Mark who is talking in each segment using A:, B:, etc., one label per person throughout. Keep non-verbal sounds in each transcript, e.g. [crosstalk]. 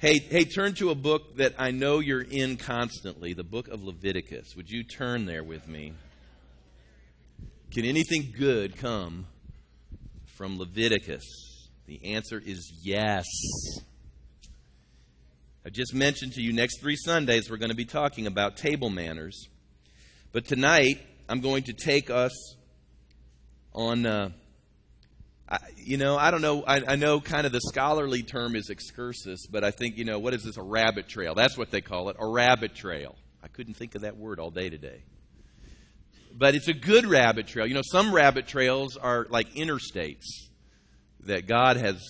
A: Hey, hey, turn to a book that I know you're in constantly, the book of Leviticus. Would you turn there with me? Can anything good come from Leviticus? The answer is yes. I just mentioned to you next three Sundays we're going to be talking about table manners. But tonight I'm going to take us on. Uh, I, you know, I don't know. I, I, know kind of the scholarly term is excursus, but I think, you know, what is this? A rabbit trail. That's what they call it, a rabbit trail. I couldn't think of that word all day today. But it's a good rabbit trail. You know, some rabbit trails are like interstates that God has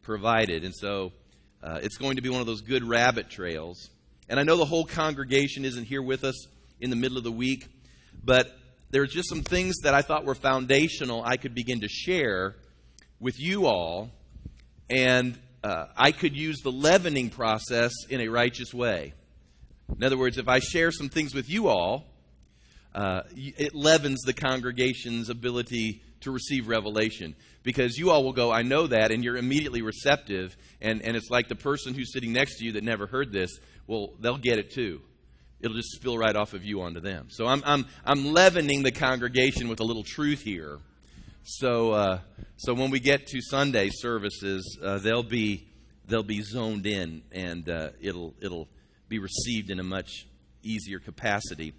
A: provided. And so uh, it's going to be one of those good rabbit trails. And I know the whole congregation isn't here with us in the middle of the week, but there's just some things that I thought were foundational I could begin to share with you all, and uh, I could use the leavening process in a righteous way. In other words, if I share some things with you all, uh, it leavens the congregation's ability to receive revelation. Because you all will go, I know that, and you're immediately receptive. And, and it's like the person who's sitting next to you that never heard this, well, they'll get it too. It'll just spill right off of you onto them. So I'm, I'm, I'm leavening the congregation with a little truth here so, uh, so when we get to Sunday services, uh, they'll be they'll be zoned in, and uh, it'll it'll be received in a much easier capacity.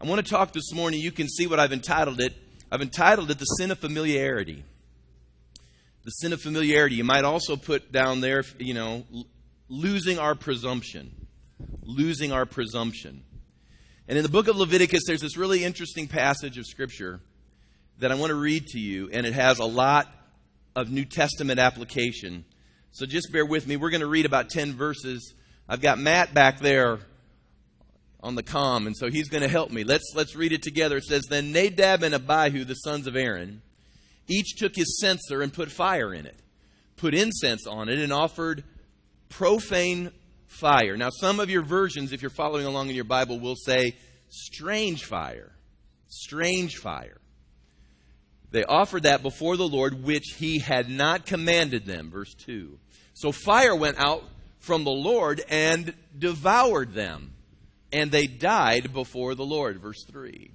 A: I want to talk this morning. You can see what I've entitled it. I've entitled it "The Sin of Familiarity." The sin of familiarity. You might also put down there, you know, losing our presumption. Losing our presumption. And in the book of Leviticus, there's this really interesting passage of Scripture that I want to read to you, and it has a lot of New Testament application. So just bear with me. We're going to read about 10 verses. I've got Matt back there on the com, and so he's going to help me. Let's, let's read it together. It says, Then Nadab and Abihu, the sons of Aaron, each took his censer and put fire in it, put incense on it, and offered profane fire. Now, some of your versions, if you're following along in your Bible, will say strange fire. Strange fire. They offered that before the Lord, which he had not commanded them. Verse 2. So fire went out from the Lord and devoured them, and they died before the Lord. Verse 3.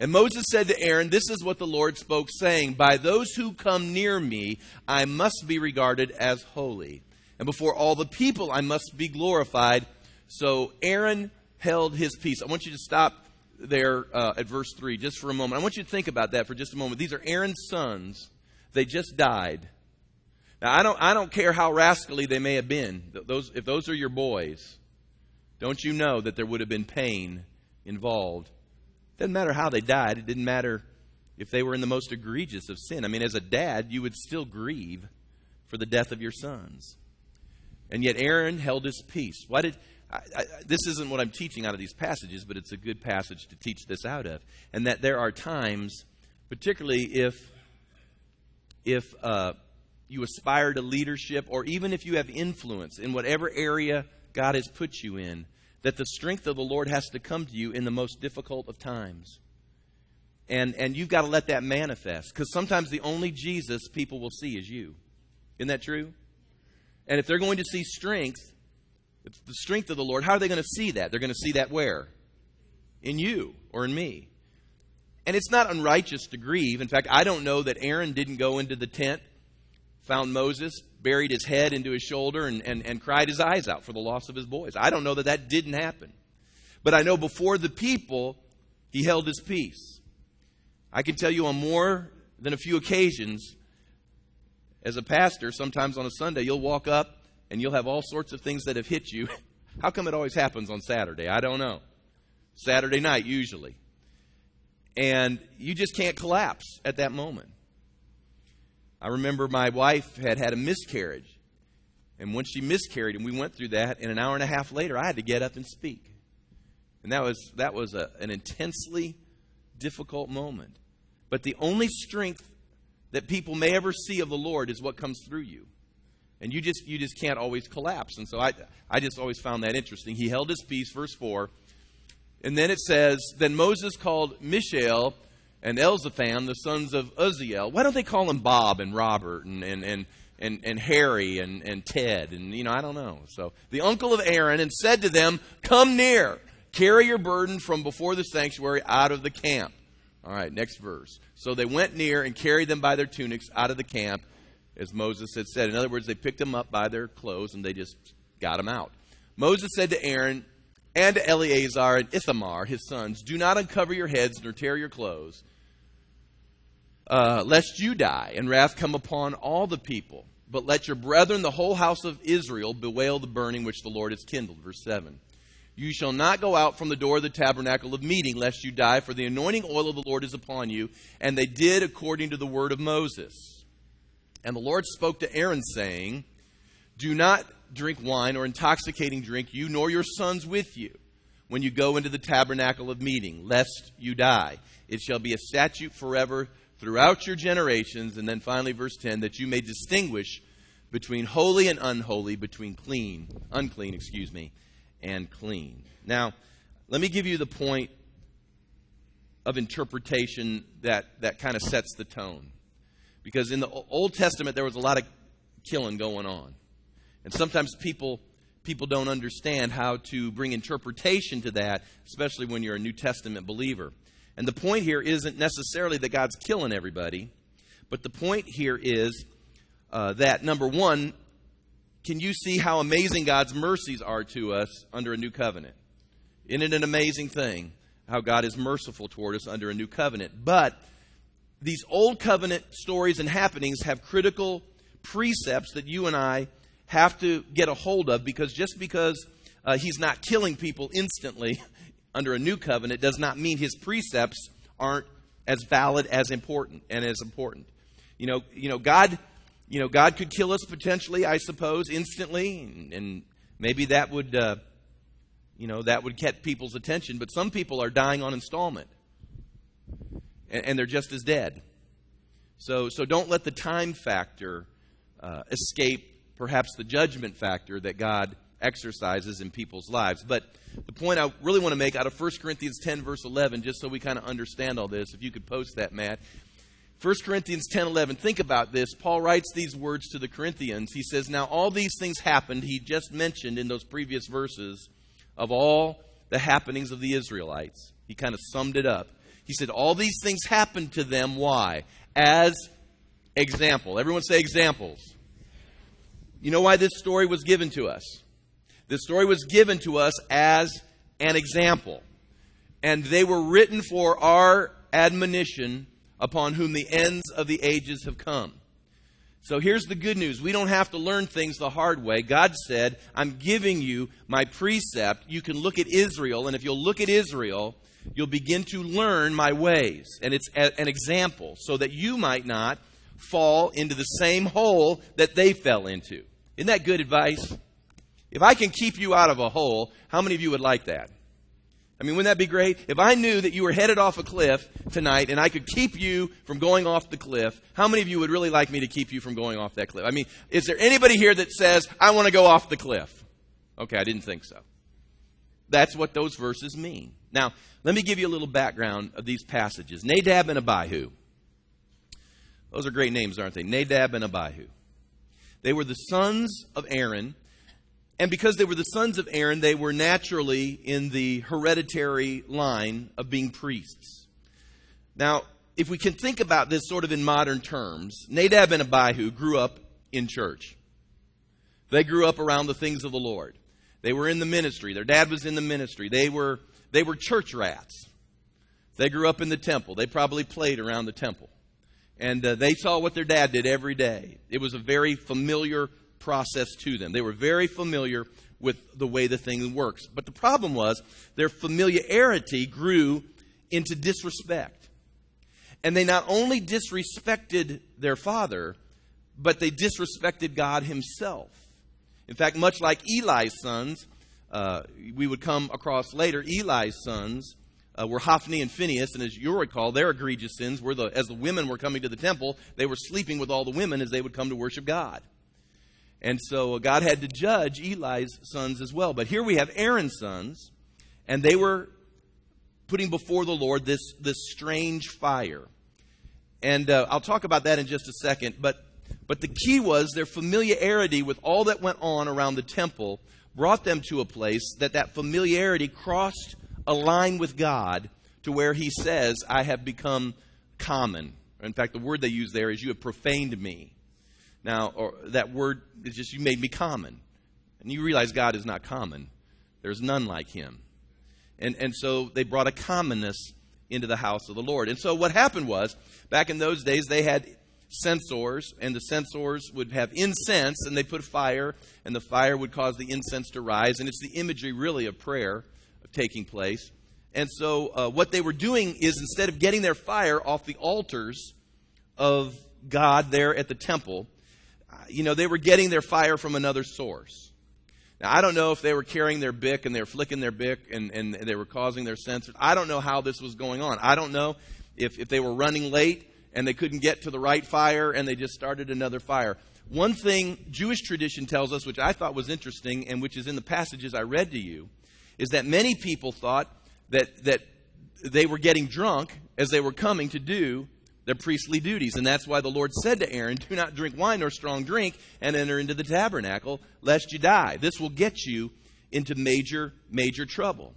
A: And Moses said to Aaron, This is what the Lord spoke, saying, By those who come near me, I must be regarded as holy. And before all the people, I must be glorified. So Aaron held his peace. I want you to stop there uh, at verse 3 just for a moment. I want you to think about that for just a moment. These are Aaron's sons. They just died. Now, I don't, I don't care how rascally they may have been. Those, if those are your boys, don't you know that there would have been pain involved? Doesn't matter how they died. It didn't matter if they were in the most egregious of sin. I mean, as a dad, you would still grieve for the death of your sons. And yet Aaron held his peace. Why did I, I, this isn't what I'm teaching out of these passages, but it's a good passage to teach this out of. And that there are times, particularly if if uh, you aspire to leadership, or even if you have influence in whatever area God has put you in, that the strength of the Lord has to come to you in the most difficult of times. And, and you've got to let that manifest. Because sometimes the only Jesus people will see is you. Isn't that true? And if they're going to see strength, the strength of the Lord. How are they going to see that? They're going to see that where? In you or in me. And it's not unrighteous to grieve. In fact, I don't know that Aaron didn't go into the tent, found Moses, buried his head into his shoulder, and, and, and cried his eyes out for the loss of his boys. I don't know that that didn't happen. But I know before the people, he held his peace. I can tell you on more than a few occasions, as a pastor, sometimes on a Sunday, you'll walk up and you'll have all sorts of things that have hit you. [laughs] How come it always happens on Saturday? I don't know. Saturday night, usually. And you just can't collapse at that moment. I remember my wife had had a miscarriage. And when she miscarried, and we went through that, and an hour and a half later, I had to get up and speak. And that was, that was a, an intensely difficult moment. But the only strength that people may ever see of the Lord is what comes through you and you just you just can't always collapse. And so I I just always found that interesting. He held his peace, verse four, and then it says, then Moses called Mishael and Elzaphan, the sons of Uzziel. Why don't they call them Bob and Robert and and and and, and Harry and, and Ted and you know I don't know. So the uncle of Aaron and said to them, "Come near, carry your burden from before the sanctuary out of the camp." All right, next verse. So they went near and carried them by their tunics out of the camp, as Moses had said. In other words, they picked them up by their clothes and they just got them out. Moses said to Aaron and to Eleazar and Ithamar, his sons, Do not uncover your heads nor tear your clothes, uh, lest you die and wrath come upon all the people. But let your brethren, the whole house of Israel, bewail the burning which the Lord has kindled. Verse 7. You shall not go out from the door of the tabernacle of meeting, lest you die, for the anointing oil of the Lord is upon you. And they did according to the word of Moses. And the Lord spoke to Aaron, saying, Do not drink wine or intoxicating drink, you nor your sons with you, when you go into the tabernacle of meeting, lest you die. It shall be a statute forever throughout your generations. And then finally, verse 10 that you may distinguish between holy and unholy, between clean, unclean, excuse me, and clean. Now, let me give you the point of interpretation that, that kind of sets the tone. Because in the Old Testament, there was a lot of killing going on. And sometimes people people don't understand how to bring interpretation to that, especially when you're a New Testament believer. And the point here isn't necessarily that God's killing everybody, but the point here is uh, that, number one, can you see how amazing God's mercies are to us under a new covenant? Isn't it an amazing thing how God is merciful toward us under a new covenant? But these old covenant stories and happenings have critical precepts that you and I have to get a hold of because just because uh, he's not killing people instantly [laughs] under a new covenant does not mean his precepts aren't as valid as important and as important. You know, you know, God, you know, God could kill us potentially, I suppose, instantly, and, and maybe that would, uh, you know, that would get people's attention. But some people are dying on installment, and, and they're just as dead. So, so don't let the time factor uh, escape perhaps the judgment factor that God exercises in people's lives. But the point I really want to make out of 1 Corinthians 10, verse 11, just so we kind of understand all this, if you could post that, Matt. 1 Corinthians 10 11, think about this. Paul writes these words to the Corinthians. He says, Now all these things happened, he just mentioned in those previous verses, of all the happenings of the Israelites. He kind of summed it up. He said, All these things happened to them. Why? As example. Everyone say examples. You know why this story was given to us? This story was given to us as an example. And they were written for our admonition upon whom the ends of the ages have come. So here's the good news. We don't have to learn things the hard way. God said, I'm giving you my precept. You can look at Israel, and if you'll look at Israel, you'll begin to learn my ways. And it's an example so that you might not fall into the same hole that they fell into. Isn't that good advice? If I can keep you out of a hole, how many of you would like that? I mean, wouldn't that be great? If I knew that you were headed off a cliff tonight and I could keep you from going off the cliff, how many of you would really like me to keep you from going off that cliff? I mean, is there anybody here that says, I want to go off the cliff? Okay, I didn't think so. That's what those verses mean. Now, let me give you a little background of these passages. Nadab and Abihu. Those are great names, aren't they? Nadab and Abihu. They were the sons of Aaron and because they were the sons of Aaron, they were naturally in the hereditary line of being priests. Now, if we can think about this sort of in modern terms, Nadab and Abihu grew up in church. They grew up around the things of the Lord. They were in the ministry. Their dad was in the ministry. They were, they were church rats. They grew up in the temple. They probably played around the temple. And uh, they saw what their dad did every day. It was a very familiar process to them. They were very familiar with the way the thing works. But the problem was their familiarity grew into disrespect. And they not only disrespected their father, but they disrespected God himself. In fact, much like Eli's sons, uh, we would come across later, Eli's sons uh, were Hophni and Phinehas, and as you'll recall, their egregious sins were the, as the women were coming to the temple, they were sleeping with all the women as they would come to worship God. And so God had to judge Eli's sons as well. But here we have Aaron's sons, and they were putting before the Lord this, this strange fire. And uh, I'll talk about that in just a second. But But the key was their familiarity with all that went on around the temple brought them to a place that that familiarity crossed a line with God to where he says, I have become common. In fact, the word they use there is, You have profaned me. Now, or that word is just, You made me common. And you realize God is not common, there's none like him. And, and so they brought a commonness into the house of the Lord. And so what happened was, back in those days, they had censers, and the censers would have incense, and they put fire, and the fire would cause the incense to rise. And it's the imagery, really, of prayer taking place. And so, uh, what they were doing is instead of getting their fire off the altars of God there at the temple, Uh, you know, they were getting their fire from another source. Now, I don't know if they were carrying their Bic and they were flicking their Bic and, and they were causing their censers. I don't know how this was going on. I don't know if, if they were running late and they couldn't get to the right fire and they just started another fire. One thing Jewish tradition tells us, which I thought was interesting and which is in the passages I read to you, is that many people thought that, that they were getting drunk as they were coming to do their priestly duties. And that's why the Lord said to Aaron, Do not drink wine or strong drink and enter into the tabernacle, lest you die. This will get you into major, major trouble.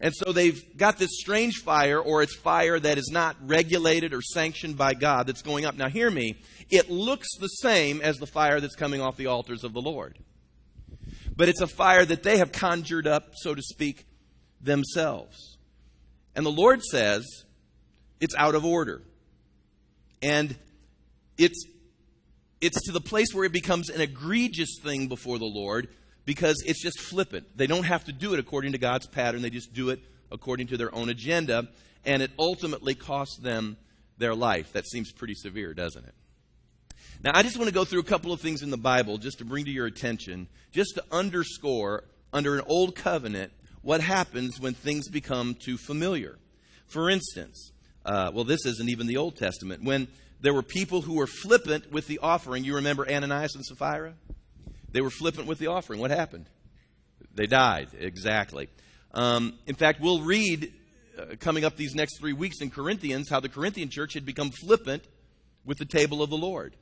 A: And so they've got this strange fire, or it's fire that is not regulated or sanctioned by God that's going up. Now, hear me. It looks the same as the fire that's coming off the altars of the Lord. But it's a fire that they have conjured up, so to speak, themselves. And the Lord says it's out of order. And it's, it's to the place where it becomes an egregious thing before the Lord because it's just flippant. They don't have to do it according to God's pattern, they just do it according to their own agenda, and it ultimately costs them their life. That seems pretty severe, doesn't it? Now, I just want to go through a couple of things in the Bible just to bring to your attention, just to underscore under an old covenant what happens when things become too familiar. For instance, uh, well, this isn't even the Old Testament. When there were people who were flippant with the offering, you remember Ananias and Sapphira? They were flippant with the offering. What happened? They died, exactly. Um, in fact, we'll read uh, coming up these next three weeks in Corinthians how the Corinthian church had become flippant with the table of the Lord.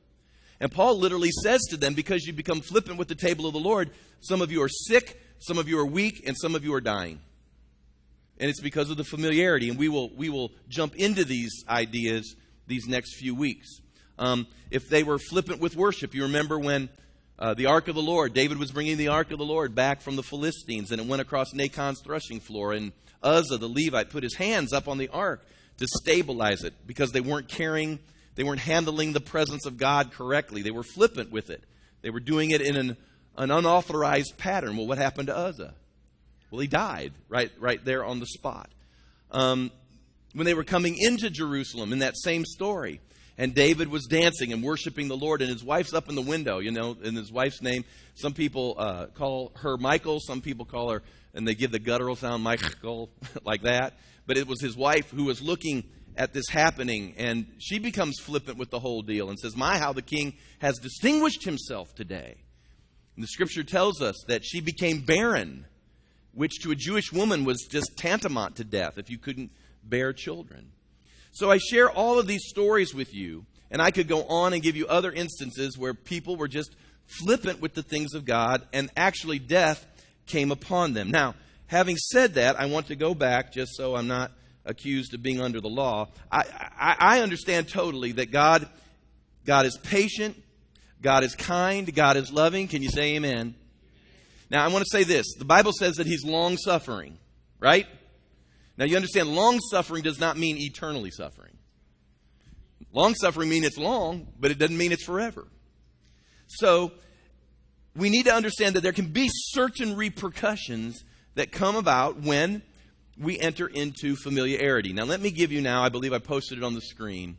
A: And Paul literally says to them, because you become flippant with the table of the Lord, some of you are sick, some of you are weak, and some of you are dying. And it's because of the familiarity. And we will, we will jump into these ideas these next few weeks. Um, if they were flippant with worship, you remember when uh, the ark of the Lord, David was bringing the ark of the Lord back from the Philistines, and it went across Nacon's threshing floor. And Uzzah, the Levite, put his hands up on the ark to stabilize it because they weren't carrying, they weren't handling the presence of God correctly. They were flippant with it. They were doing it in an an unauthorized pattern. Well, what happened to Uzzah? Well, he died right, right there on the spot. Um, when they were coming into Jerusalem, in that same story, and David was dancing and worshiping the Lord, and his wife's up in the window, you know, in his wife's name. Some people uh, call her Michael, some people call her, and they give the guttural sound, Michael, [laughs] like that. But it was his wife who was looking at this happening, and she becomes flippant with the whole deal and says, My, how the king has distinguished himself today. And the scripture tells us that she became barren, which to a Jewish woman was just tantamount to death if you couldn't bear children. So I share all of these stories with you, and I could go on and give you other instances where people were just flippant with the things of God, and actually death came upon them. Now, having said that, I want to go back just so I'm not accused of being under the law. I, I, I understand totally that God, God is patient, God is kind, God is loving. Can you say amen? Now, I want to say this the Bible says that He's long suffering, right? Now, you understand, long suffering does not mean eternally suffering. Long suffering means it's long, but it doesn't mean it's forever. So, we need to understand that there can be certain repercussions that come about when we enter into familiarity. Now, let me give you now, I believe I posted it on the screen,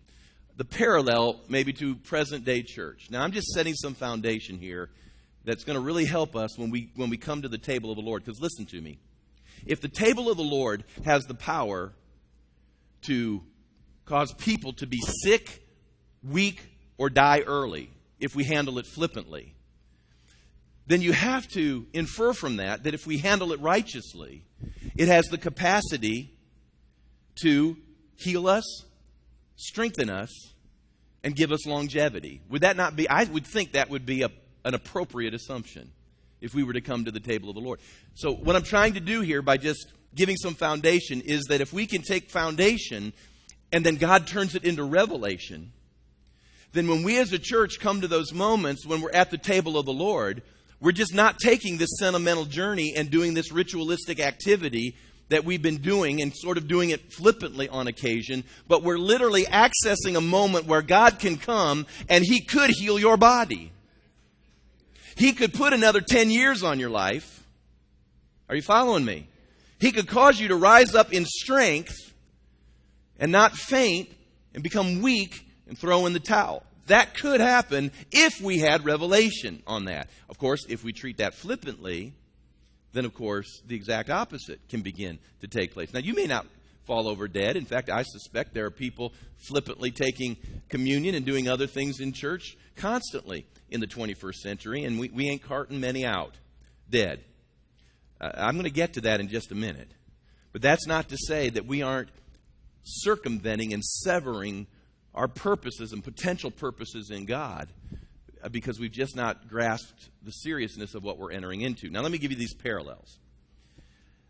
A: the parallel maybe to present day church. Now, I'm just setting some foundation here that's going to really help us when we, when we come to the table of the Lord. Because listen to me. If the table of the Lord has the power to cause people to be sick, weak, or die early, if we handle it flippantly, then you have to infer from that that if we handle it righteously, it has the capacity to heal us, strengthen us, and give us longevity. Would that not be, I would think that would be a, an appropriate assumption if we were to come to the table of the Lord. So, what I'm trying to do here by just giving some foundation is that if we can take foundation and then God turns it into revelation, then when we as a church come to those moments when we're at the table of the Lord, we're just not taking this sentimental journey and doing this ritualistic activity that we've been doing and sort of doing it flippantly on occasion, but we're literally accessing a moment where God can come and He could heal your body. He could put another 10 years on your life. Are you following me? He could cause you to rise up in strength and not faint and become weak and throw in the towel. That could happen if we had revelation on that. Of course, if we treat that flippantly, then of course the exact opposite can begin to take place. Now, you may not fall over dead. In fact, I suspect there are people flippantly taking communion and doing other things in church constantly in the 21st century, and we, we ain't carting many out dead. Uh, I'm going to get to that in just a minute. But that's not to say that we aren't circumventing and severing our purposes and potential purposes in God uh, because we've just not grasped the seriousness of what we're entering into. Now, let me give you these parallels.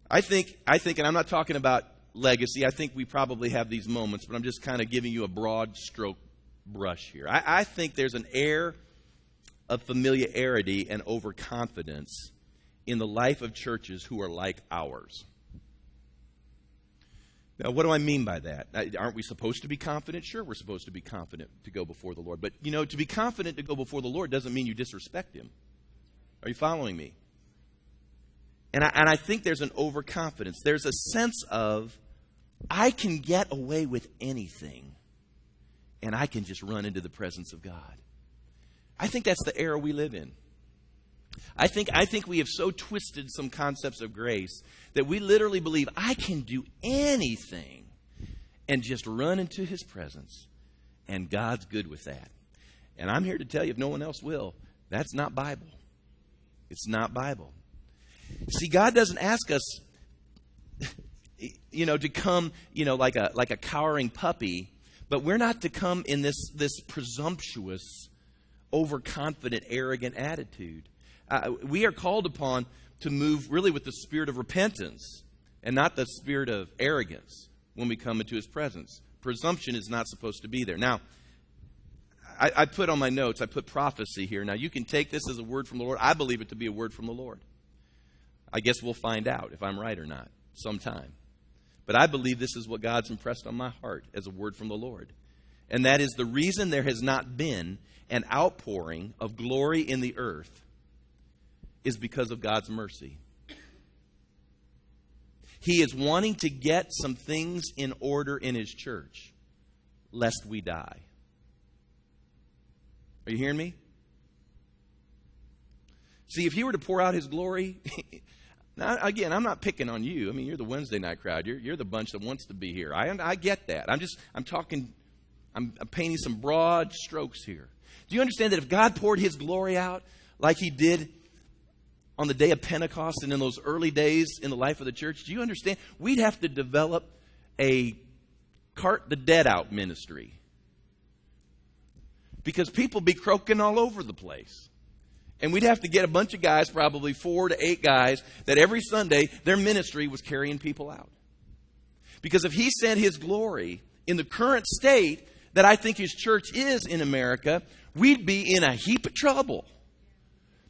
A: I think, I think, and I'm not talking about legacy. I think we probably have these moments, but I'm just kind of giving you a broad stroke brush here. I, I think there's an air of familiarity and overconfidence in the life of churches who are like ours. Now, what do I mean by that? Aren't we supposed to be confident? Sure, we're supposed to be confident to go before the Lord. But, you know, to be confident to go before the Lord doesn't mean you disrespect Him. Are you following me? And I, and I think there's an overconfidence. There's a sense of, I can get away with anything, and I can just run into the presence of God. I think that's the era we live in. I think, I think we have so twisted some concepts of grace that we literally believe I can do anything and just run into his presence, and God's good with that. And I'm here to tell you, if no one else will, that's not Bible. It's not Bible. See, God doesn't ask us, you know, to come, you know, like a like a cowering puppy, but we're not to come in this this presumptuous, overconfident, arrogant attitude. Uh, we are called upon to move really with the spirit of repentance and not the spirit of arrogance when we come into his presence. Presumption is not supposed to be there. Now, I, I, put on my notes, I put prophecy here. Now, you can take this as a word from the Lord. I believe it to be a word from the Lord. I guess we'll find out if I'm right or not sometime. But I believe this is what God's impressed on my heart as a word from the Lord. And that is the reason there has not been an outpouring of glory in the earth is because of God's mercy. He is wanting to get some things in order in His church, lest we die. Are you hearing me? See, if He were to pour out His glory, [laughs] now again, I'm not picking on you. I mean, you're the Wednesday night crowd. You're, you're the bunch that wants to be here. I, I get that. I'm just, I'm talking, I'm, I'm painting some broad strokes here. Do you understand that if God poured His glory out like He did on the day of Pentecost and in those early days in the life of the church, do you understand? We'd have to develop a cart the dead out ministry. Because people be croaking all over the place. And we'd have to get a bunch of guys, probably four to eight guys, that every Sunday their ministry was carrying people out. Because if he sent his glory in the current state that I think his church is in America, we'd be in a heap of trouble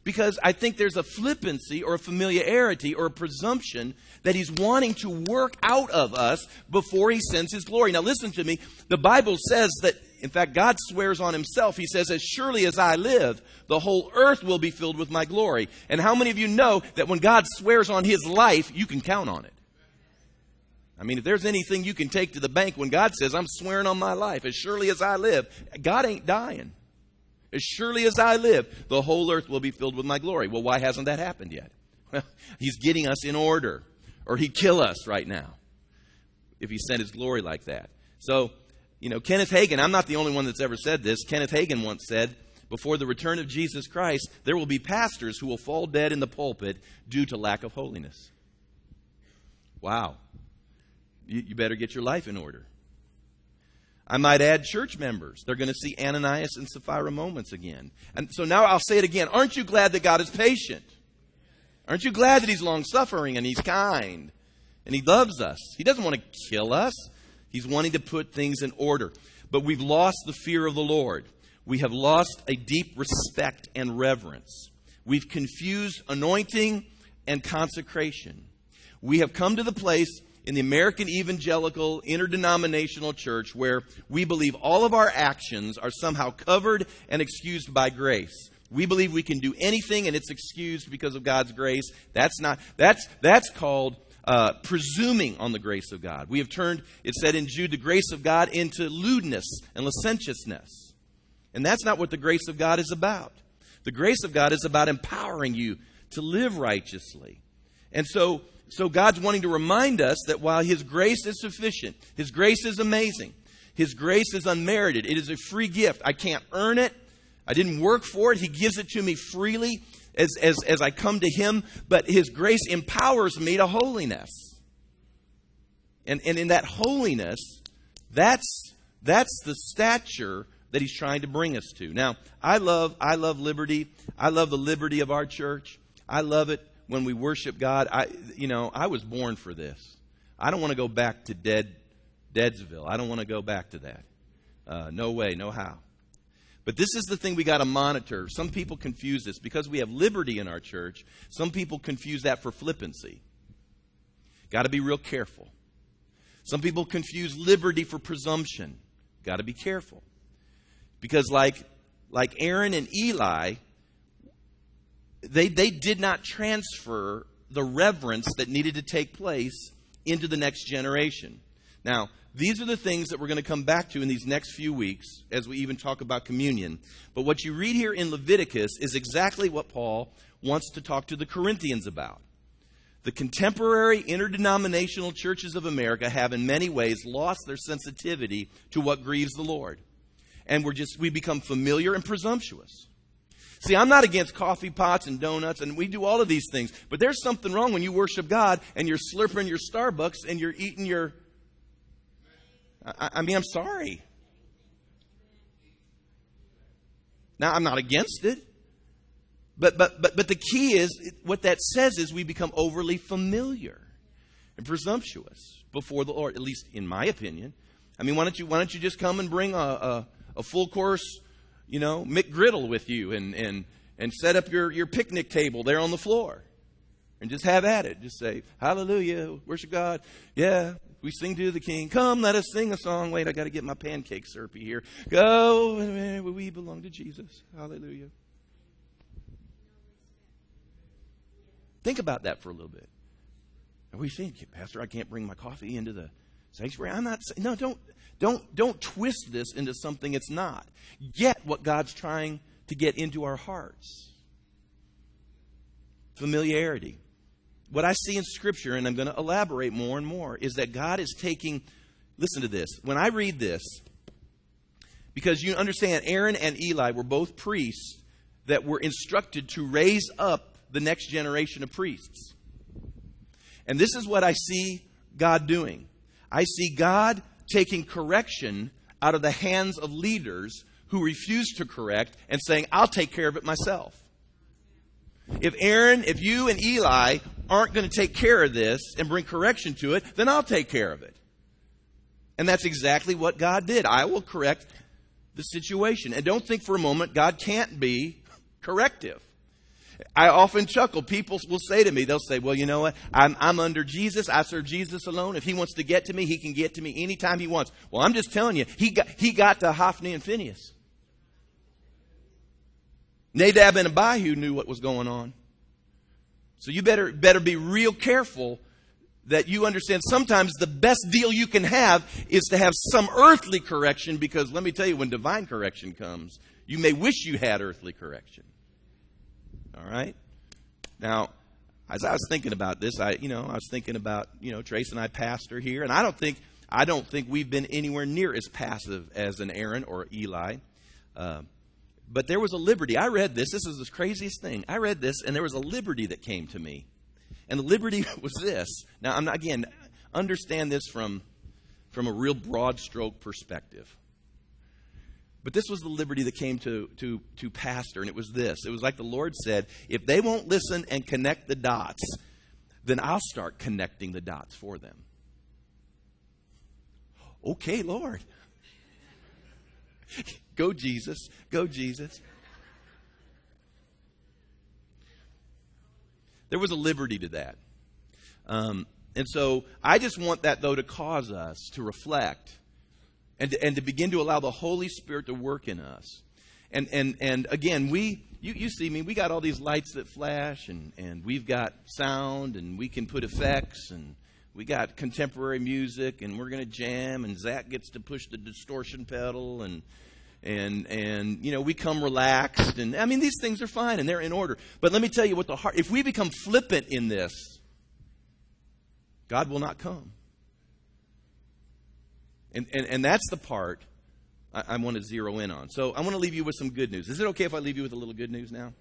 A: because I think there's a flippancy or a familiarity or a presumption that he's wanting to work out of us before he sends his glory. Now, listen to me. The Bible says that, in fact, God swears on himself. He says, As surely as I live, the whole earth will be filled with my glory. And how many of you know that when God swears on his life, you can count on it? I mean, if there's anything you can take to the bank when God says, I'm swearing on my life, as surely as I live, God ain't dying. As surely as I live, the whole earth will be filled with my glory. Well, why hasn't that happened yet? Well, [laughs] he's getting us in order, or he'd kill us right now if he sent his glory like that. So, you know, Kenneth Hagin, I'm not the only one that's ever said this. Kenneth Hagin once said, before the return of Jesus Christ, there will be pastors who will fall dead in the pulpit due to lack of holiness. Wow. You, you better get your life in order. I might add church members. They're going to see Ananias and Sapphira moments again. And so now I'll say it again. Aren't you glad that God is patient? Aren't you glad that He's long suffering and He's kind and He loves us? He doesn't want to kill us, He's wanting to put things in order. But we've lost the fear of the Lord. We have lost a deep respect and reverence. We've confused anointing and consecration. We have come to the place in the American evangelical interdenominational church where we believe all of our actions are somehow covered and excused by grace. We believe we can do anything and it's excused because of God's grace. That's not that's that's called uh, presuming on the grace of God. We have turned, it said in Jude, the grace of God into lewdness and licentiousness. And that's not what the grace of God is about. The grace of God is about empowering you to live righteously. And so so God's wanting to remind us that while His grace is sufficient, His grace is amazing, His grace is unmerited, it is a free gift. I can't earn it, I didn't work for it. He gives it to me freely as, as, as I come to Him, but His grace empowers me to holiness. And, and in that holiness, that's, that's the stature that He's trying to bring us to. Now, I love, I love liberty. I love the liberty of our church. I love it when we worship God, I, you know, I was born for this. I don't want to go back to dead, Deadsville. I don't want to go back to that. Uh, no way, no how. But this is the thing we got to monitor. Some people confuse this because we have liberty in our church. Some people confuse that for flippancy. Got to be real careful. Some people confuse liberty for presumption. Got to be careful. Because like like Aaron and Eli, they, they did not transfer the reverence that needed to take place into the next generation. Now, these are the things that we're going to come back to in these next few weeks as we even talk about communion. But what you read here in Leviticus is exactly what Paul wants to talk to the Corinthians about. The contemporary interdenominational churches of America have in many ways lost their sensitivity to what grieves the Lord. And we're just we become familiar and presumptuous. See, I'm not against coffee pots and donuts, and we do all of these things. But there's something wrong when you worship God and you're slurping your Starbucks and you're eating your. I, I mean, I'm sorry. Now, I'm not against it. But, but, but, but the key is what that says is we become overly familiar and presumptuous before the Lord, at least in my opinion. I mean, why don't you, why don't you just come and bring a, a, a full course you know, McGriddle with you and, and, and set up your, your picnic table there on the floor and just have at it. Just say, Hallelujah, worship God. Yeah, we sing to the King. Come, let us sing a song. Wait, I got to get my pancake syrupy here. Go, we belong to Jesus. Hallelujah. Think about that for a little bit. And we think, Pastor, I can't bring my coffee into the sanctuary. I'm not saying, no, don't, don't, don't twist this into something it's not. Get what God's trying to get into our hearts. Familiarity. What I see in Scripture, and I'm going to elaborate more and more, is that God is taking, listen to this. When I read this, because you understand, Aaron and Eli were both priests that were instructed to raise up the next generation of priests. And this is what I see God doing. I see God taking correction out of the hands of leaders who refuse to correct and saying, I'll take care of it myself. If Aaron, if you and Eli aren't going to take care of this and bring correction to it, then I'll take care of it. And that's exactly what God did. I will correct the situation. And don't think for a moment God can't be corrective. I often chuckle. People will say to me, they'll say, Well, you know what? I'm, I'm under Jesus. I serve Jesus alone. If he wants to get to me, he can get to me anytime he wants. Well, I'm just telling you, he got, he got to Hophni and Phinehas. Nadab and Abihu knew what was going on. So you better, better be real careful that you understand sometimes the best deal you can have is to have some earthly correction because let me tell you, when divine correction comes, you may wish you had earthly correction. All right? Now, as I was thinking about this, I you know, I was thinking about, you know, Trace and I pastor here, and I don't think I don't think we've been anywhere near as passive as an Aaron or Eli. Uh, but there was a liberty. I read this. This is the craziest thing. I read this, and there was a liberty that came to me. And the liberty [laughs] was this. Now, I'm not, again, understand this from from a real broad stroke perspective. But this was the liberty that came to, to, to pastor, and it was this. It was like the Lord said, if they won't listen and connect the dots, then I'll start connecting the dots for them. Okay, Lord. [laughs] Go, Jesus. Go, Jesus. There was a liberty to that. Um, and so I just want that, though, to cause us to reflect and to, and to begin to allow the Holy Spirit to work in us. And, and, and again, we, you, you see me, we got all these lights that flash, and, and we've got sound, and we can put effects, and we got contemporary music, and we're going to jam, and Zach gets to push the distortion pedal, and and and you know we come relaxed and i mean these things are fine and they're in order but let me tell you what the heart if we become flippant in this god will not come and and, and that's the part I, I want to zero in on so i want to leave you with some good news is it okay if i leave you with a little good news now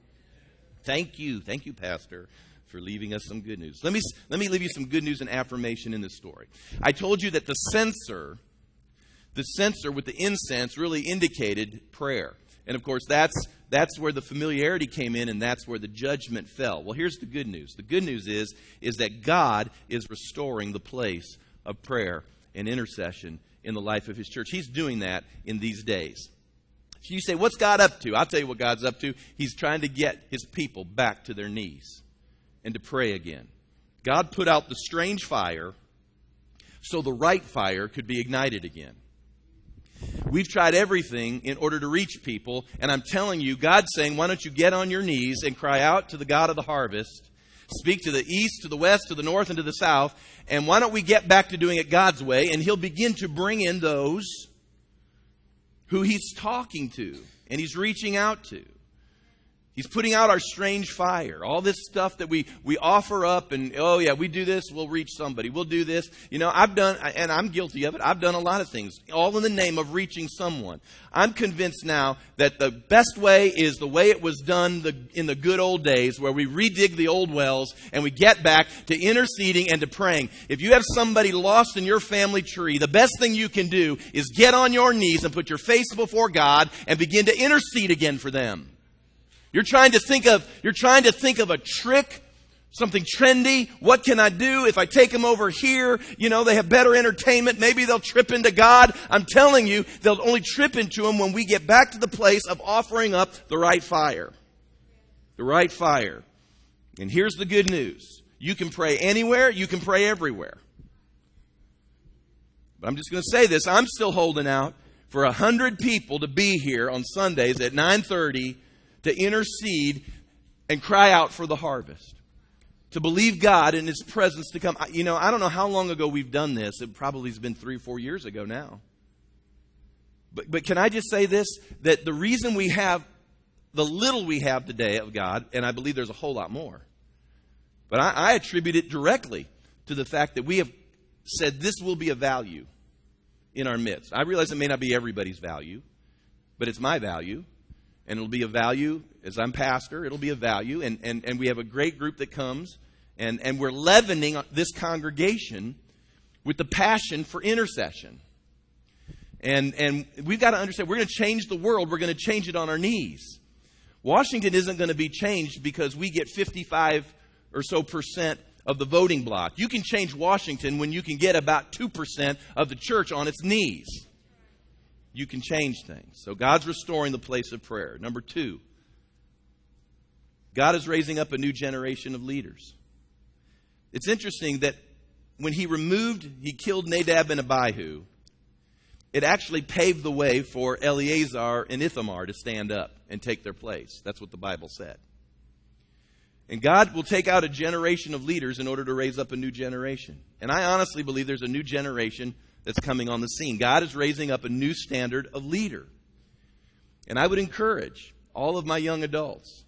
A: thank you thank you pastor for leaving us some good news let me let me leave you some good news and affirmation in this story i told you that the censer the censer with the incense really indicated prayer. And of course, that's, that's where the familiarity came in and that's where the judgment fell. Well, here's the good news. The good news is, is that God is restoring the place of prayer and intercession in the life of His church. He's doing that in these days. So you say, What's God up to? I'll tell you what God's up to. He's trying to get His people back to their knees and to pray again. God put out the strange fire so the right fire could be ignited again. We've tried everything in order to reach people, and I'm telling you, God's saying, why don't you get on your knees and cry out to the God of the harvest? Speak to the east, to the west, to the north, and to the south, and why don't we get back to doing it God's way? And He'll begin to bring in those who He's talking to and He's reaching out to. He's putting out our strange fire. All this stuff that we, we offer up and, oh yeah, we do this, we'll reach somebody. We'll do this. You know, I've done, and I'm guilty of it, I've done a lot of things, all in the name of reaching someone. I'm convinced now that the best way is the way it was done the, in the good old days where we redig the old wells and we get back to interceding and to praying. If you have somebody lost in your family tree, the best thing you can do is get on your knees and put your face before God and begin to intercede again for them. You're trying to think of, you're trying to think of a trick, something trendy. What can I do if I take them over here? You know, they have better entertainment. Maybe they'll trip into God. I'm telling you, they'll only trip into Him when we get back to the place of offering up the right fire. The right fire. And here's the good news. You can pray anywhere, you can pray everywhere. But I'm just going to say this. I'm still holding out for a hundred people to be here on Sundays at 930 to intercede and cry out for the harvest. To believe God in His presence to come. You know, I don't know how long ago we've done this. It probably has been three or four years ago now. But, but can I just say this? That the reason we have the little we have today of God, and I believe there's a whole lot more, but I, I attribute it directly to the fact that we have said this will be a value in our midst. I realize it may not be everybody's value, but it's my value and it'll be a value as I'm pastor, it'll be a value. And, and, and we have a great group that comes, and, and we're leavening this congregation with the passion for intercession. And, and we've got to understand we're going to change the world, we're going to change it on our knees. Washington isn't going to be changed because we get 55 or so percent of the voting block. You can change Washington when you can get about 2% of the church on its knees you can change things. So God's restoring the place of prayer. Number two, God is raising up a new generation of leaders. It's interesting that when he removed, he killed Nadab and Abihu, it actually paved the way for Eleazar and Ithamar to stand up and take their place. That's what the Bible said. And God will take out a generation of leaders in order to raise up a new generation. And I honestly believe there's a new generation that's coming on the scene. God is raising up a new standard of leader. And I would encourage all of my young adults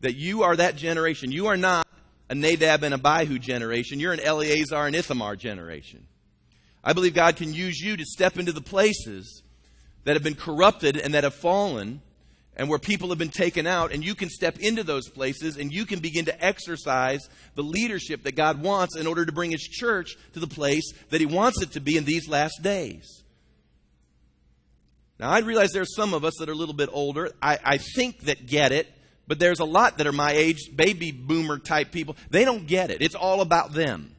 A: that you are that generation. You are not a Nadab and Abihu generation. You're an Eleazar and Ithamar generation. I believe God can use you to step into the places that have been corrupted and that have fallen and where people have been taken out, and you can step into those places and you can begin to exercise the leadership that God wants in order to bring His church to the place that He wants it to be in these last days. Now, I realize there are some of us that are a little bit older. I, I think that get it, but there's a lot that are my age, baby boomer type people. They don't get it. It's all about them.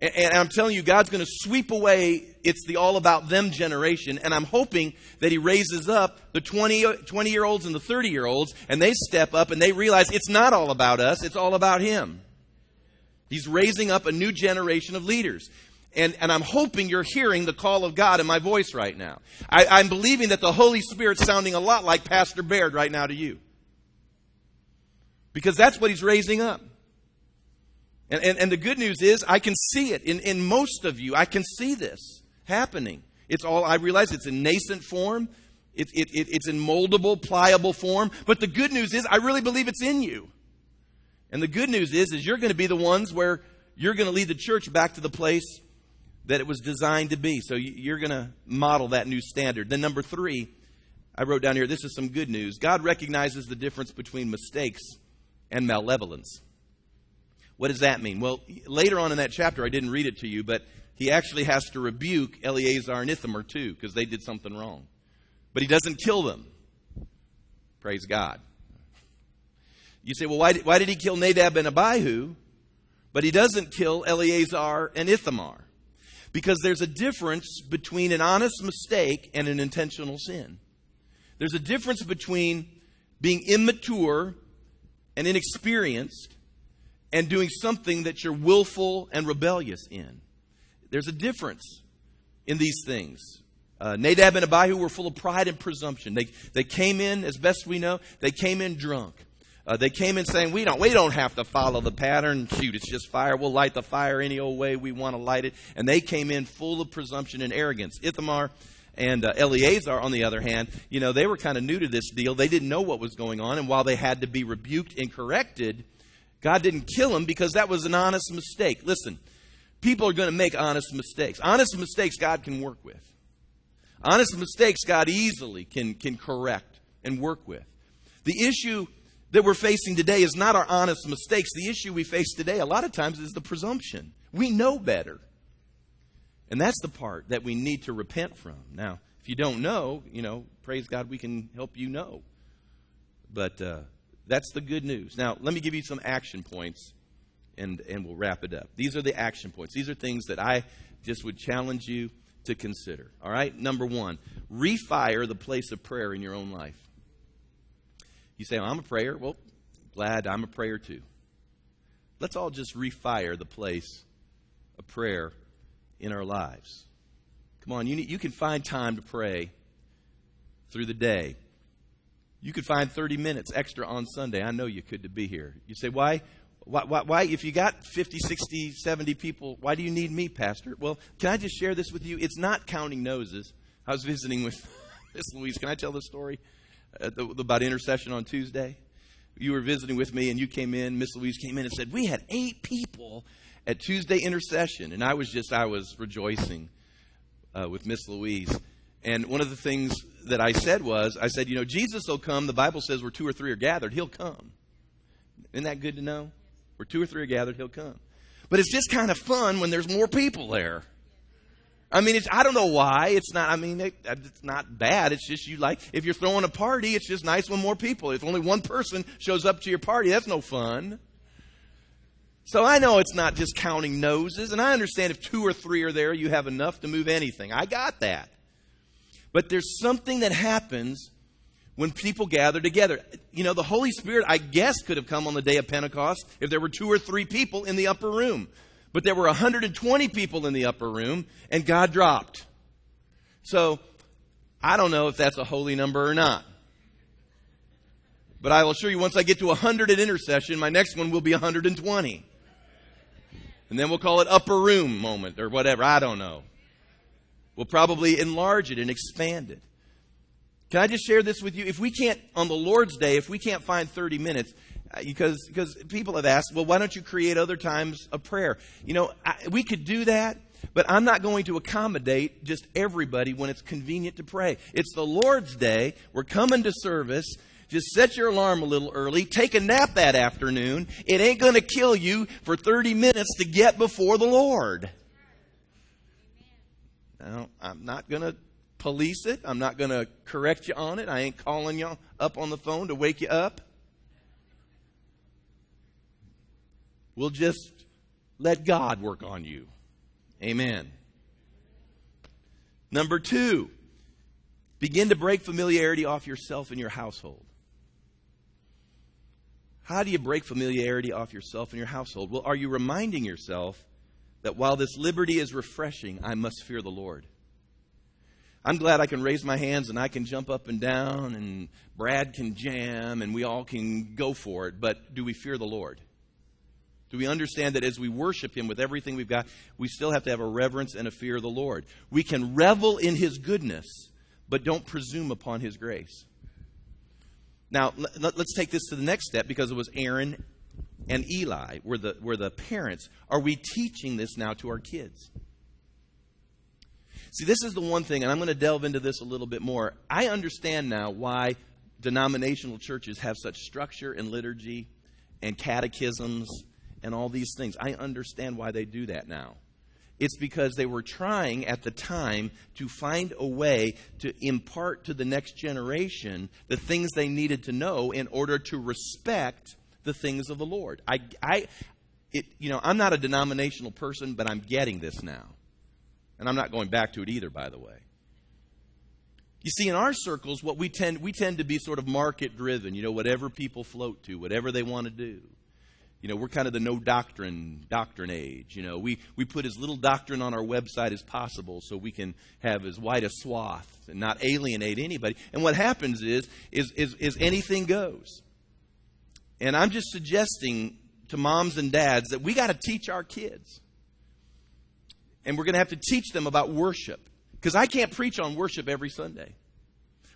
A: And, and I'm telling you, God's going to sweep away it's the all about them generation. And I'm hoping that He raises up the 20, 20 year olds and the 30 year olds, and they step up and they realize it's not all about us, it's all about Him. He's raising up a new generation of leaders. And, and I'm hoping you're hearing the call of God in my voice right now. I, I'm believing that the Holy Spirit's sounding a lot like Pastor Baird right now to you. Because that's what he's raising up. And, and, and the good news is, I can see it in, in most of you. I can see this happening. It's all, I realize it's in nascent form, it, it, it, it's in moldable, pliable form. But the good news is, I really believe it's in you. And the good news is, is you're going to be the ones where you're going to lead the church back to the place that it was designed to be. So you're going to model that new standard. Then, number three, I wrote down here this is some good news. God recognizes the difference between mistakes and malevolence. What does that mean? Well, later on in that chapter, I didn't read it to you, but he actually has to rebuke Eleazar and Ithamar too, because they did something wrong. But he doesn't kill them. Praise God. You say, well, why did, why did he kill Nadab and Abihu, but he doesn't kill Eleazar and Ithamar? Because there's a difference between an honest mistake and an intentional sin. There's a difference between being immature and inexperienced and doing something that you're willful and rebellious in. There's a difference in these things. Uh, Nadab and Abihu were full of pride and presumption. They, they came in, as best we know, they came in drunk. Uh, they came in saying, we don't, we don't have to follow the pattern. Shoot, it's just fire. We'll light the fire any old way we want to light it. And they came in full of presumption and arrogance. Ithamar and uh, Eleazar, on the other hand, you know, they were kind of new to this deal. They didn't know what was going on. And while they had to be rebuked and corrected, God didn't kill him because that was an honest mistake. Listen, people are going to make honest mistakes. Honest mistakes God can work with. Honest mistakes God easily can, can correct and work with. The issue that we're facing today is not our honest mistakes. The issue we face today, a lot of times, is the presumption. We know better. And that's the part that we need to repent from. Now, if you don't know, you know, praise God, we can help you know. But uh, that's the good news. Now, let me give you some action points and, and we'll wrap it up. These are the action points. These are things that I just would challenge you to consider. All right? Number one, refire the place of prayer in your own life. You say, well, I'm a prayer. Well, glad I'm a prayer too. Let's all just refire the place of prayer in our lives. Come on, you, need, you can find time to pray through the day. You could find 30 minutes extra on Sunday. I know you could to be here. You say, why? Why, why, why, if you got 50, 60, 70 people, why do you need me, Pastor? Well, can I just share this with you? It's not counting noses. I was visiting with [laughs] Miss Louise. Can I tell the story? the, about intercession on Tuesday. You were visiting with me, and you came in. Miss Louise came in and said, We had eight people at Tuesday intercession. And I was just, I was rejoicing uh, with Miss Louise. And one of the things that I said was, I said, You know, Jesus will come. The Bible says where two or three are gathered, he'll come. Isn't that good to know? Where two or three are gathered, he'll come. But it's just kind of fun when there's more people there. I mean, it's, I don't know why. It's not, I mean, it, it's not bad. It's just you like, if you're throwing a party, it's just nice when more people. If only one person shows up to your party, that's no fun. So I know it's not just counting noses, and I understand if two or three are there, you have enough to move anything. I got that. But there's something that happens when people gather together. You know, the Holy Spirit, I guess, could have come on the day of Pentecost if there were two or three people in the upper room. But there were 120 people in the upper room, and God dropped. So I don't know if that's a holy number or not. But I will assure you, once I get to 100 at intercession, my next one will be 120. And then we'll call it upper room moment or whatever. I don't know. We'll probably enlarge it and expand it. Can I just share this with you? If we can't, on the Lord's Day, if we can't find 30 minutes, uh, because because people have asked, well, why don't you create other times of prayer? You know, I, we could do that, but I'm not going to accommodate just everybody when it's convenient to pray. It's the Lord's day. We're coming to service. Just set your alarm a little early. Take a nap that afternoon. It ain't going to kill you for 30 minutes to get before the Lord. I'm not going to police it. I'm not going to correct you on it. I ain't calling you up on the phone to wake you up. We'll just let God work on you. Amen. Number two, begin to break familiarity off yourself and your household. How do you break familiarity off yourself and your household? Well, are you reminding yourself that while this liberty is refreshing, I must fear the Lord? I'm glad I can raise my hands and I can jump up and down and Brad can jam and we all can go for it, but do we fear the Lord? Do we understand that as we worship Him with everything we've got, we still have to have a reverence and a fear of the Lord? We can revel in His goodness, but don't presume upon His grace. Now, let's take this to the next step because it was Aaron and Eli were the, were the parents. Are we teaching this now to our kids? See, this is the one thing, and I'm going to delve into this a little bit more. I understand now why denominational churches have such structure and liturgy and catechisms and all these things. I understand why they do that now. It's because they were trying at the time to find a way to impart to the next generation the things they needed to know in order to respect the things of the Lord. I, I, it, you know, I'm not a denominational person, but I'm getting this now. And I'm not going back to it either, by the way. You see, in our circles, what we tend we tend to be sort of market driven. You know, whatever people float to, whatever they want to do. You know, we're kind of the no doctrine doctrine age. You know, we, we put as little doctrine on our website as possible so we can have as wide a swath and not alienate anybody. And what happens is, is, is, is anything goes. And I'm just suggesting to moms and dads that we got to teach our kids. And we're going to have to teach them about worship. Because I can't preach on worship every Sunday.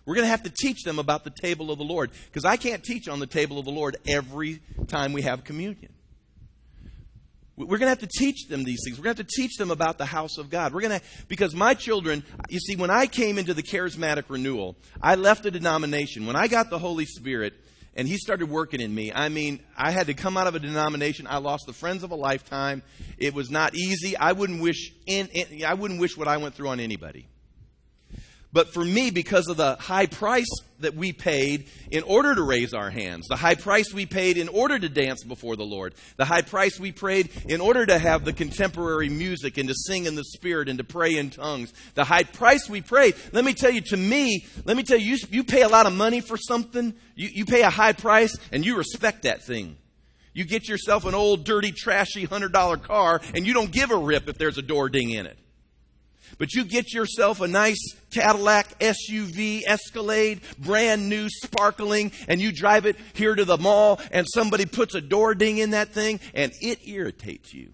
A: We're going to have to teach them about the table of the Lord because I can't teach on the table of the Lord every time we have communion. We're going to have to teach them these things. We're going to have to teach them about the house of God. We're going to, because my children, you see, when I came into the charismatic renewal, I left the denomination. When I got the Holy Spirit and He started working in me, I mean, I had to come out of a denomination. I lost the friends of a lifetime. It was not easy. I wouldn't wish, in, in I wouldn't wish what I went through on anybody. But for me, because of the high price that we paid in order to raise our hands, the high price we paid in order to dance before the Lord, the high price we paid in order to have the contemporary music and to sing in the Spirit and to pray in tongues, the high price we paid, let me tell you, to me, let me tell you, you, you pay a lot of money for something, you, you pay a high price, and you respect that thing. You get yourself an old, dirty, trashy $100 car, and you don't give a rip if there's a door ding in it. But you get yourself a nice Cadillac SUV Escalade, brand new, sparkling, and you drive it here to the mall, and somebody puts a door ding in that thing, and it irritates you.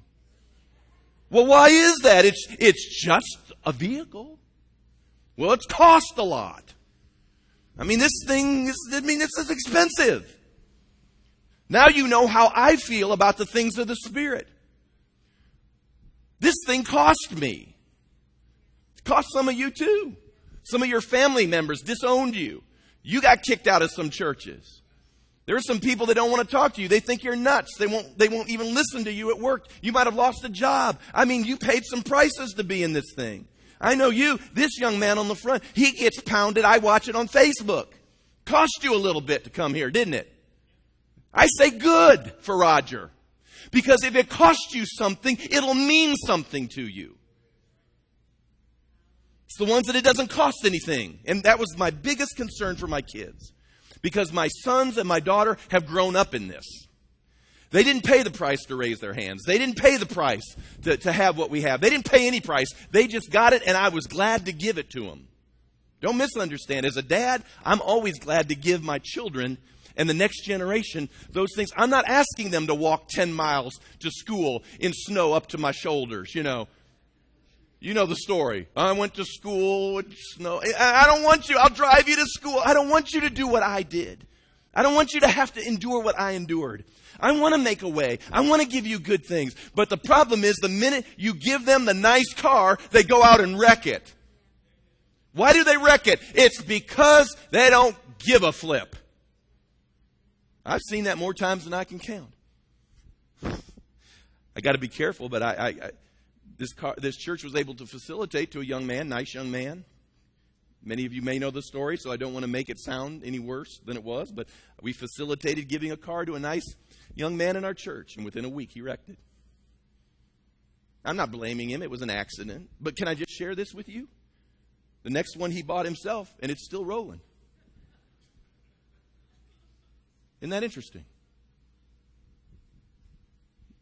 A: Well, why is that? It's, it's just a vehicle. Well, it's cost a lot. I mean, this thing is, I mean, this is expensive. Now you know how I feel about the things of the Spirit. This thing cost me. Cost some of you too. Some of your family members disowned you. You got kicked out of some churches. There are some people that don't want to talk to you. They think you're nuts. They won't, they won't even listen to you at work. You might have lost a job. I mean, you paid some prices to be in this thing. I know you, this young man on the front, he gets pounded. I watch it on Facebook. Cost you a little bit to come here, didn't it? I say good for Roger. Because if it costs you something, it'll mean something to you. The ones that it doesn't cost anything. And that was my biggest concern for my kids. Because my sons and my daughter have grown up in this. They didn't pay the price to raise their hands. They didn't pay the price to, to have what we have. They didn't pay any price. They just got it, and I was glad to give it to them. Don't misunderstand. As a dad, I'm always glad to give my children and the next generation those things. I'm not asking them to walk 10 miles to school in snow up to my shoulders, you know. You know the story. I went to school with snow. I don't want you. I'll drive you to school. I don't want you to do what I did. I don't want you to have to endure what I endured. I want to make a way. I want to give you good things. But the problem is the minute you give them the nice car, they go out and wreck it. Why do they wreck it? It's because they don't give a flip. I've seen that more times than I can count. [sighs] I got to be careful, but I, I, I this, car, this church was able to facilitate to a young man, nice young man. Many of you may know the story, so I don't want to make it sound any worse than it was, but we facilitated giving a car to a nice young man in our church, and within a week he wrecked it. I'm not blaming him, it was an accident. But can I just share this with you? The next one he bought himself, and it's still rolling. Isn't that interesting?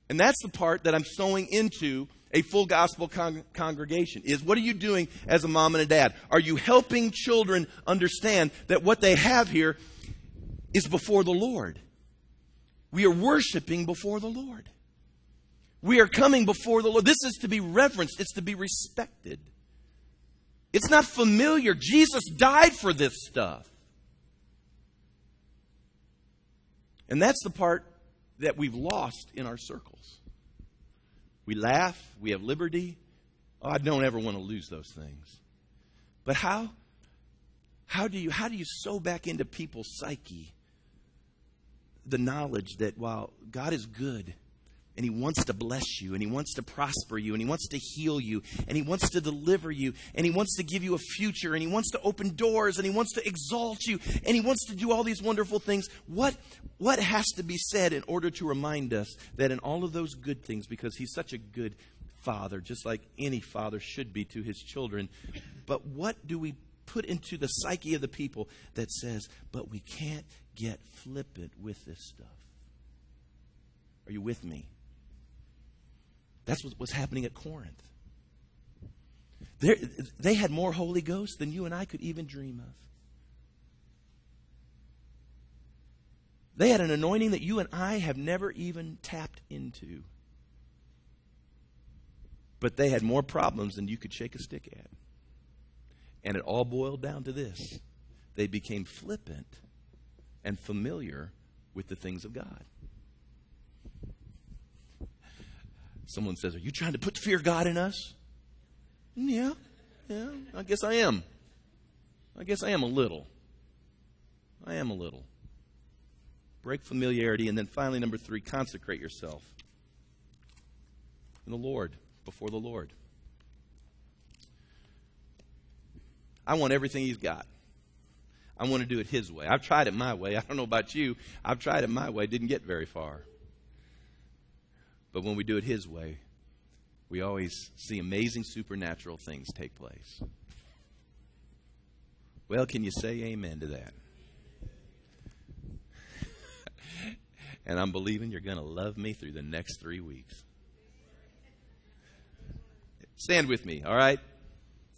A: And that's the part that I'm sowing into a full gospel con- congregation is what are you doing as a mom and a dad? Are you helping children understand that what they have here is before the Lord? We are worshiping before the Lord. We are coming before the Lord. This is to be reverenced, it's to be respected. It's not familiar. Jesus died for this stuff. And that's the part that we've lost in our circles. We laugh, we have liberty. Oh, I don't ever want to lose those things. But how? How do you how do you sow back into people's psyche the knowledge that while God is good, and He wants to bless you, and He wants to prosper you, and He wants to heal you, and He wants to deliver you, and He wants to give you a future, and He wants to open doors, and He wants to exalt you, and He wants to do all these wonderful things. What, what has to be said in order to remind us that in all of those good things, because He's such a good Father, just like any father should be to his children, but what do we put into the psyche of the people that says, but we can't get flippant with this stuff? Are you with me? That's what was happening at Corinth. They're, they had more Holy Ghost than you and I could even dream of. They had an anointing that you and I have never even tapped into. But they had more problems than you could shake a stick at. And it all boiled down to this they became flippant and familiar with the things of God. Someone says, Are you trying to put fear of God in us? Yeah, yeah, I guess I am. I guess I am a little. I am a little. Break familiarity. And then finally, number three, consecrate yourself in the Lord, before the Lord. I want everything He's got. I want to do it His way. I've tried it my way. I don't know about you. I've tried it my way. Didn't get very far. But when we do it His way, we always see amazing supernatural things take place. Well, can you say amen to that? [laughs] and I'm believing you're going to love me through the next three weeks. Stand with me, all right?